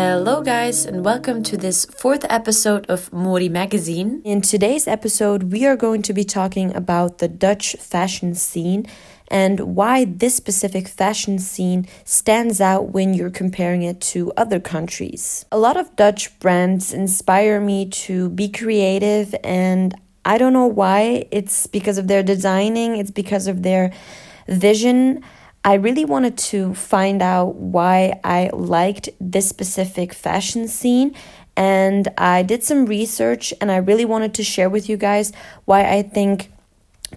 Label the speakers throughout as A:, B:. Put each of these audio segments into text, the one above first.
A: Hello, guys, and welcome to this fourth episode of Mori Magazine. In today's episode, we are going to be talking about the Dutch fashion scene and why this specific fashion scene stands out when you're comparing it to other countries. A lot of Dutch brands inspire me to be creative, and I don't know why. It's because of their designing, it's because of their vision. I really wanted to find out why I liked this specific fashion scene. And I did some research and I really wanted to share with you guys why I think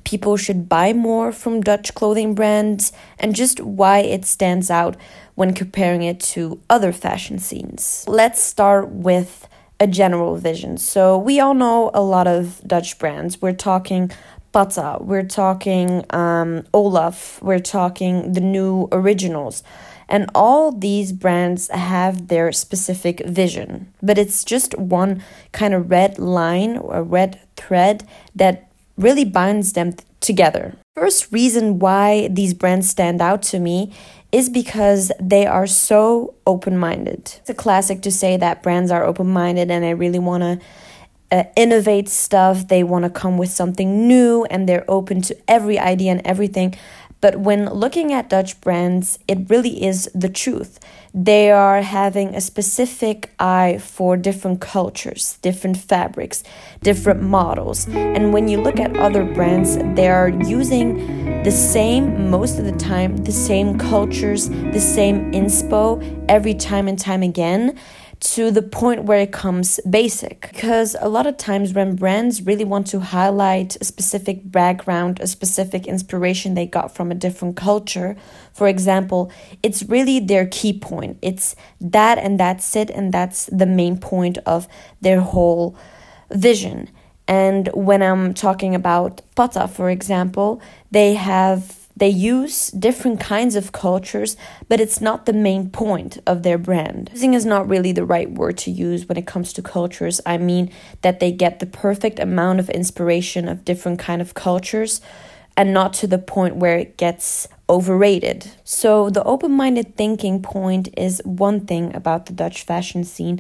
A: people should buy more from Dutch clothing brands and just why it stands out when comparing it to other fashion scenes. Let's start with a general vision. So, we all know a lot of Dutch brands. We're talking Patta, we're talking um, Olaf, we're talking the new originals. And all these brands have their specific vision, but it's just one kind of red line or red thread that really binds them together. First reason why these brands stand out to me is because they are so open minded. It's a classic to say that brands are open minded, and I really want to uh, innovate stuff, they want to come with something new, and they're open to every idea and everything. But when looking at Dutch brands, it really is the truth. They are having a specific eye for different cultures, different fabrics, different models. And when you look at other brands, they are using the same, most of the time, the same cultures, the same inspo every time and time again to the point where it comes basic. Because a lot of times when brands really want to highlight a specific background, a specific inspiration they got from a different culture, for example, it's really their key point. It's that and that's it, and that's the main point of their whole vision. And when I'm talking about Patta, for example, they have they use different kinds of cultures, but it's not the main point of their brand. Using is not really the right word to use when it comes to cultures. I mean that they get the perfect amount of inspiration of different kind of cultures and not to the point where it gets overrated. So the open-minded thinking point is one thing about the Dutch fashion scene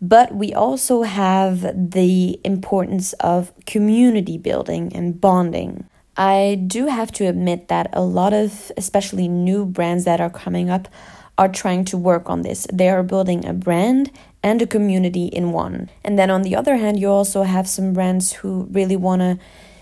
A: but we also have the importance of community building and bonding. I do have to admit that a lot of, especially new brands that are coming up, are trying to work on this. They are building a brand and a community in one. And then on the other hand, you also have some brands who really want to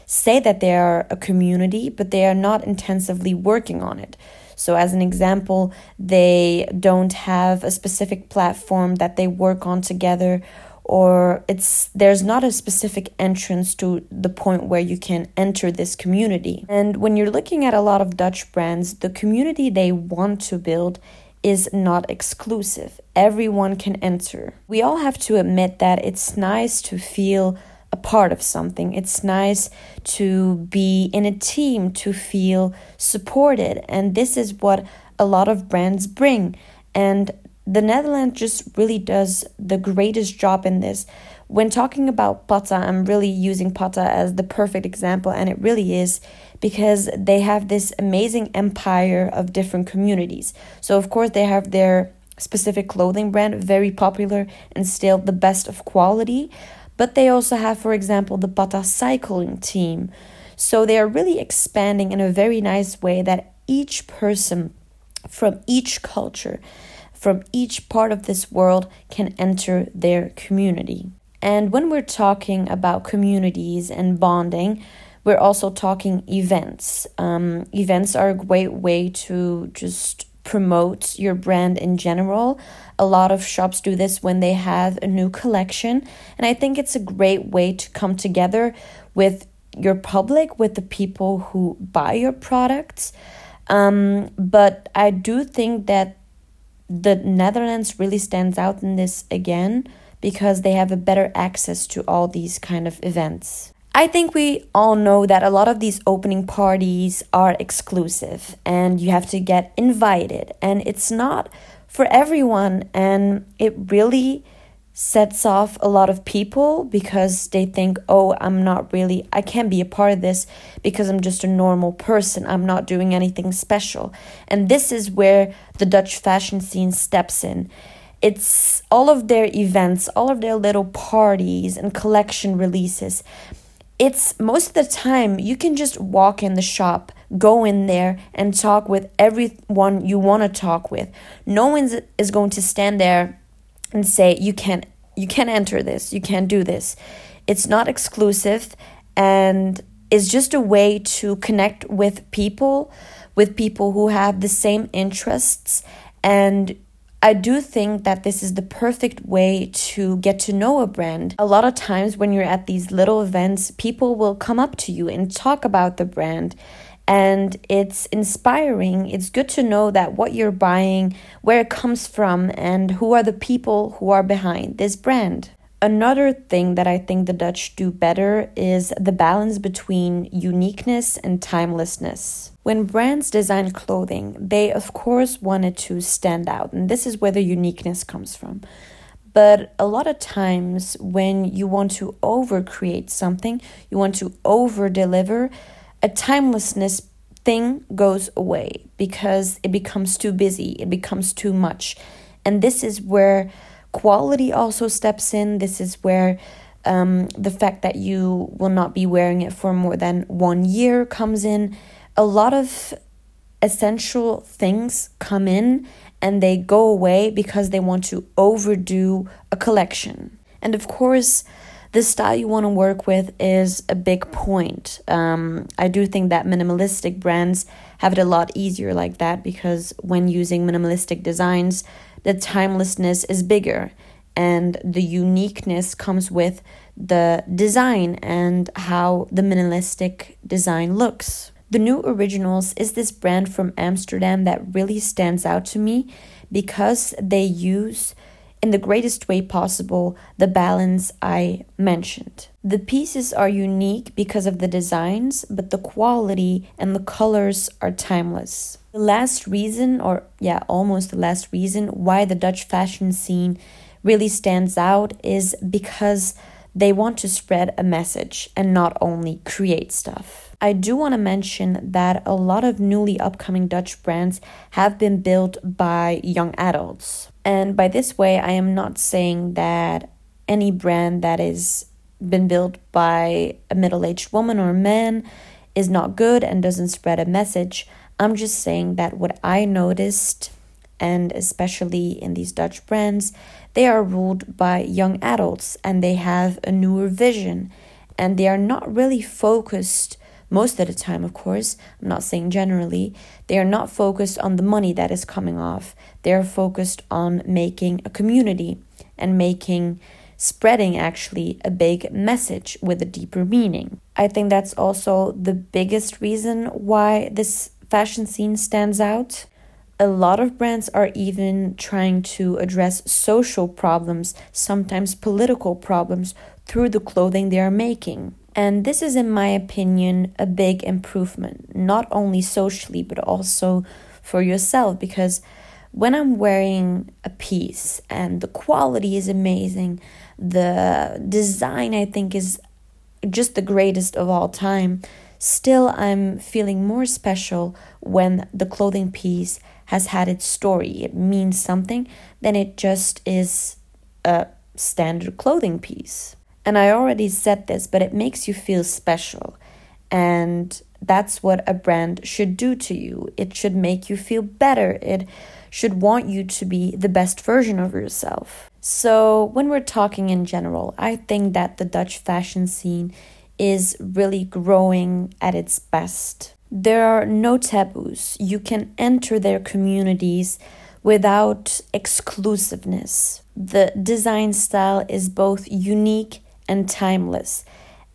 A: say that they are a community, but they are not intensively working on it. So, as an example, they don't have a specific platform that they work on together or it's there's not a specific entrance to the point where you can enter this community. And when you're looking at a lot of Dutch brands, the community they want to build is not exclusive. Everyone can enter. We all have to admit that it's nice to feel a part of something. It's nice to be in a team, to feel supported. And this is what a lot of brands bring. And the Netherlands just really does the greatest job in this. When talking about Patta, I'm really using Patta as the perfect example, and it really is because they have this amazing empire of different communities. So, of course, they have their specific clothing brand, very popular and still the best of quality. But they also have, for example, the Patta cycling team. So, they are really expanding in a very nice way that each person from each culture from each part of this world can enter their community. And when we're talking about communities and bonding, we're also talking events. Um, events are a great way to just promote your brand in general. A lot of shops do this when they have a new collection. And I think it's a great way to come together with your public, with the people who buy your products. Um, but I do think that the Netherlands really stands out in this again because they have a better access to all these kind of events. I think we all know that a lot of these opening parties are exclusive and you have to get invited and it's not for everyone and it really sets off a lot of people because they think, oh, I'm not really, I can't be a part of this because I'm just a normal person. I'm not doing anything special. And this is where the Dutch fashion scene steps in. it's all of their events, all of their little parties and collection releases. It's most of the time you can just walk in the shop, go in there and talk with everyone you want to talk with. No one is going to stand there and say you can't you can't enter this, you can't do this. It's not exclusive and it's just a way to connect with people, with people who have the same interests and I do think that this is the perfect way to get to know a brand. A lot of times, when you're at these little events, people will come up to you and talk about the brand. And it's inspiring. It's good to know that what you're buying, where it comes from, and who are the people who are behind this brand. Another thing that I think the Dutch do better is the balance between uniqueness and timelessness. When brands design clothing, they of course wanted to stand out, and this is where the uniqueness comes from. But a lot of times, when you want to over create something, you want to over deliver, a timelessness thing goes away because it becomes too busy, it becomes too much. And this is where quality also steps in. This is where um, the fact that you will not be wearing it for more than one year comes in. A lot of essential things come in and they go away because they want to overdo a collection. And of course, the style you want to work with is a big point. Um, I do think that minimalistic brands have it a lot easier like that because when using minimalistic designs, the timelessness is bigger and the uniqueness comes with the design and how the minimalistic design looks. The New Originals is this brand from Amsterdam that really stands out to me because they use in the greatest way possible the balance I mentioned. The pieces are unique because of the designs, but the quality and the colors are timeless. The last reason, or yeah, almost the last reason why the Dutch fashion scene really stands out is because they want to spread a message and not only create stuff. I do want to mention that a lot of newly upcoming Dutch brands have been built by young adults. And by this way, I am not saying that any brand that is been built by a middle-aged woman or man is not good and doesn't spread a message. I'm just saying that what I noticed and especially in these Dutch brands, they are ruled by young adults and they have a newer vision and they are not really focused most of the time, of course, I'm not saying generally, they are not focused on the money that is coming off. They are focused on making a community and making, spreading actually a big message with a deeper meaning. I think that's also the biggest reason why this fashion scene stands out. A lot of brands are even trying to address social problems, sometimes political problems, through the clothing they are making. And this is, in my opinion, a big improvement, not only socially, but also for yourself. Because when I'm wearing a piece and the quality is amazing, the design I think is just the greatest of all time, still I'm feeling more special when the clothing piece has had its story. It means something than it just is a standard clothing piece. And I already said this, but it makes you feel special. And that's what a brand should do to you. It should make you feel better. It should want you to be the best version of yourself. So, when we're talking in general, I think that the Dutch fashion scene is really growing at its best. There are no taboos. You can enter their communities without exclusiveness. The design style is both unique and timeless.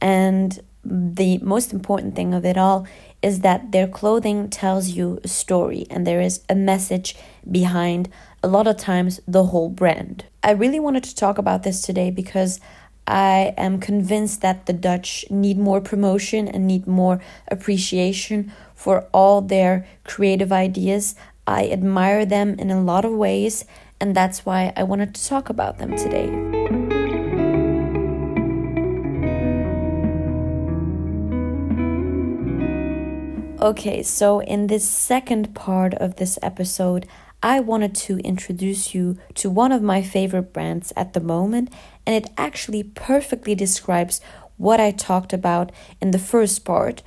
A: And the most important thing of it all is that their clothing tells you a story and there is a message behind a lot of times the whole brand. I really wanted to talk about this today because I am convinced that the Dutch need more promotion and need more appreciation for all their creative ideas. I admire them in a lot of ways, and that's why I wanted to talk about them today. Okay, so in this second part of this episode, I wanted to introduce you to one of my favorite brands at the moment, and it actually perfectly describes what I talked about in the first part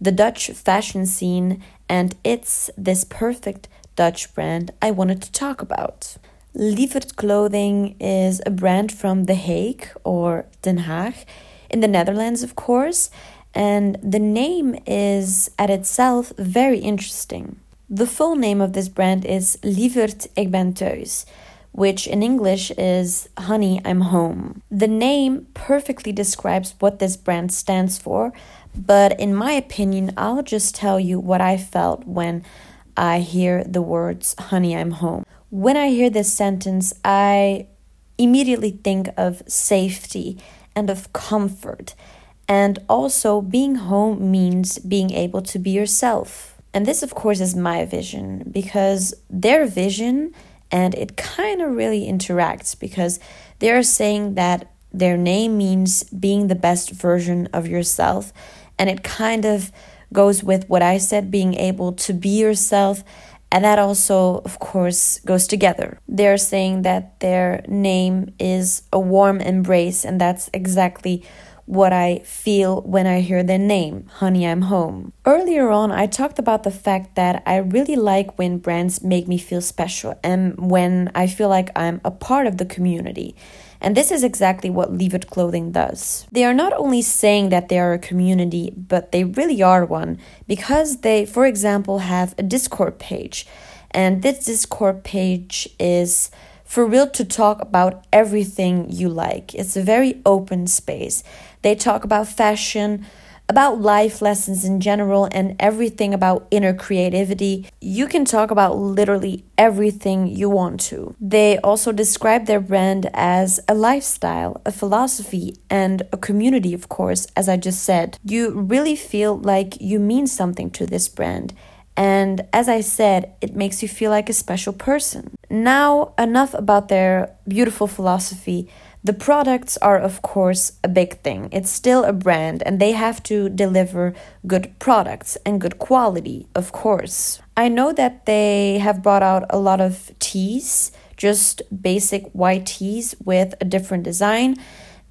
A: the Dutch fashion scene, and it's this perfect Dutch brand I wanted to talk about. Lieverd Clothing is a brand from The Hague or Den Haag in the Netherlands, of course, and the name is at itself very interesting. The full name of this brand is Lieverd Ik which in English is Honey, I'm home. The name perfectly describes what this brand stands for, but in my opinion, I'll just tell you what I felt when I hear the words Honey, I'm home. When I hear this sentence, I immediately think of safety and of comfort. And also, being home means being able to be yourself. And this, of course, is my vision because their vision and it kind of really interacts because they're saying that their name means being the best version of yourself. And it kind of goes with what I said being able to be yourself and that also, of course, goes together. They're saying that their name is a warm embrace, and that's exactly what I feel when I hear their name, Honey, I'm Home. Earlier on, I talked about the fact that I really like when brands make me feel special and when I feel like I'm a part of the community. And this is exactly what Lieverd Clothing does. They are not only saying that they are a community, but they really are one because they, for example, have a Discord page. And this Discord page is for real to talk about everything you like. It's a very open space. They talk about fashion, about life lessons in general and everything about inner creativity. You can talk about literally everything you want to. They also describe their brand as a lifestyle, a philosophy, and a community, of course, as I just said. You really feel like you mean something to this brand. And as I said, it makes you feel like a special person. Now, enough about their beautiful philosophy. The products are, of course, a big thing. It's still a brand and they have to deliver good products and good quality, of course. I know that they have brought out a lot of tees, just basic white tees with a different design.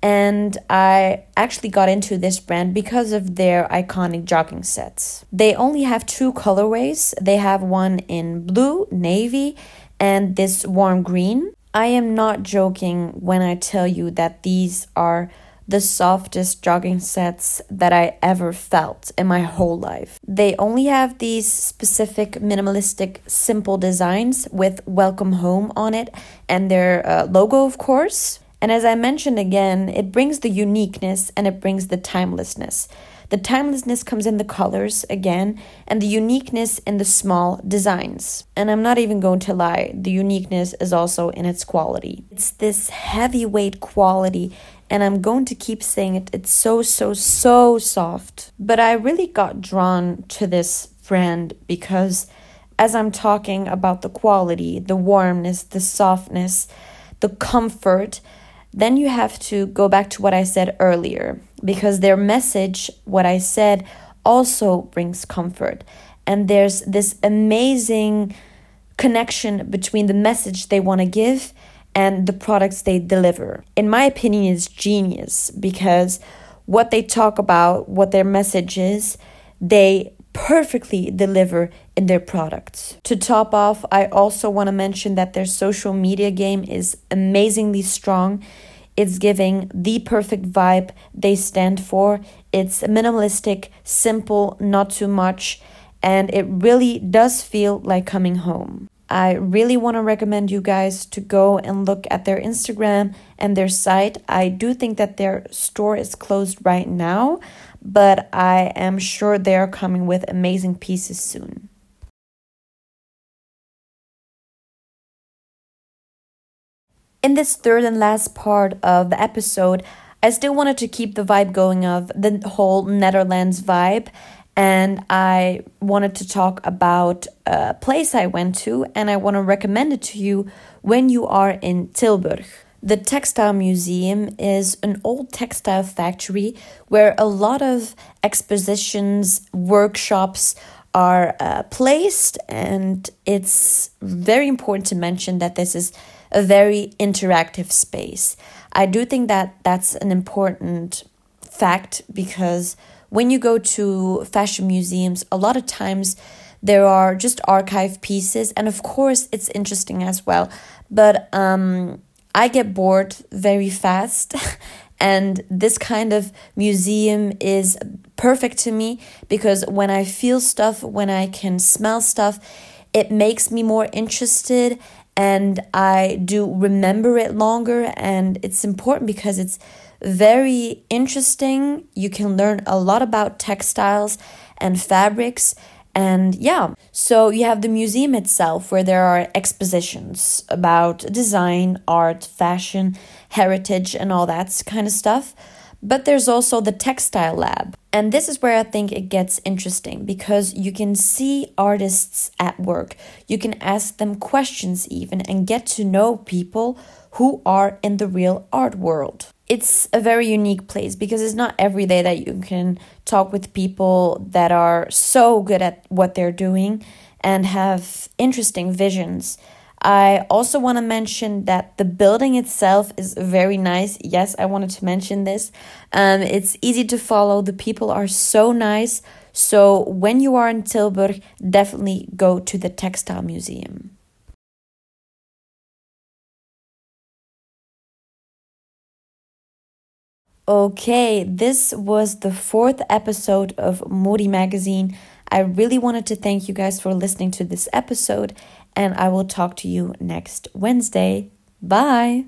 A: And I actually got into this brand because of their iconic jogging sets. They only have two colorways. They have one in blue, navy, and this warm green. I am not joking when I tell you that these are the softest jogging sets that I ever felt in my whole life. They only have these specific minimalistic simple designs with welcome home on it and their uh, logo of course. And as I mentioned again, it brings the uniqueness and it brings the timelessness. The timelessness comes in the colors again, and the uniqueness in the small designs. And I'm not even going to lie, the uniqueness is also in its quality. It's this heavyweight quality, and I'm going to keep saying it. It's so, so, so soft. But I really got drawn to this brand because as I'm talking about the quality, the warmness, the softness, the comfort, then you have to go back to what I said earlier because their message, what I said, also brings comfort. And there's this amazing connection between the message they want to give and the products they deliver. In my opinion, is genius because what they talk about, what their message is, they perfectly deliver in their products. To top off, I also want to mention that their social media game is amazingly strong. It's giving the perfect vibe they stand for. It's minimalistic, simple, not too much, and it really does feel like coming home. I really want to recommend you guys to go and look at their Instagram and their site. I do think that their store is closed right now, but I am sure they're coming with amazing pieces soon. In this third and last part of the episode, I still wanted to keep the vibe going of the whole Netherlands vibe and I wanted to talk about a place I went to, and I want to recommend it to you when you are in Tilburg. The Textile Museum is an old textile factory where a lot of expositions, workshops are uh, placed. And it's very important to mention that this is a very interactive space. I do think that that's an important fact because when you go to fashion museums, a lot of times there are just archive pieces, and of course, it's interesting as well. But um, I get bored very fast, and this kind of museum is perfect to me because when I feel stuff, when I can smell stuff, it makes me more interested and I do remember it longer. And it's important because it's very interesting. You can learn a lot about textiles and fabrics. And yeah, so you have the museum itself where there are expositions about design, art, fashion, heritage, and all that kind of stuff. But there's also the textile lab. And this is where I think it gets interesting because you can see artists at work. You can ask them questions, even, and get to know people who are in the real art world. It's a very unique place because it's not every day that you can talk with people that are so good at what they're doing and have interesting visions I also want to mention that the building itself is very nice. Yes, I wanted to mention this. Um, it's easy to follow. The people are so nice. So when you are in Tilburg, definitely go to the Textile Museum. Okay, this was the fourth episode of Modi Magazine. I really wanted to thank you guys for listening to this episode and I will talk to you next Wednesday. Bye.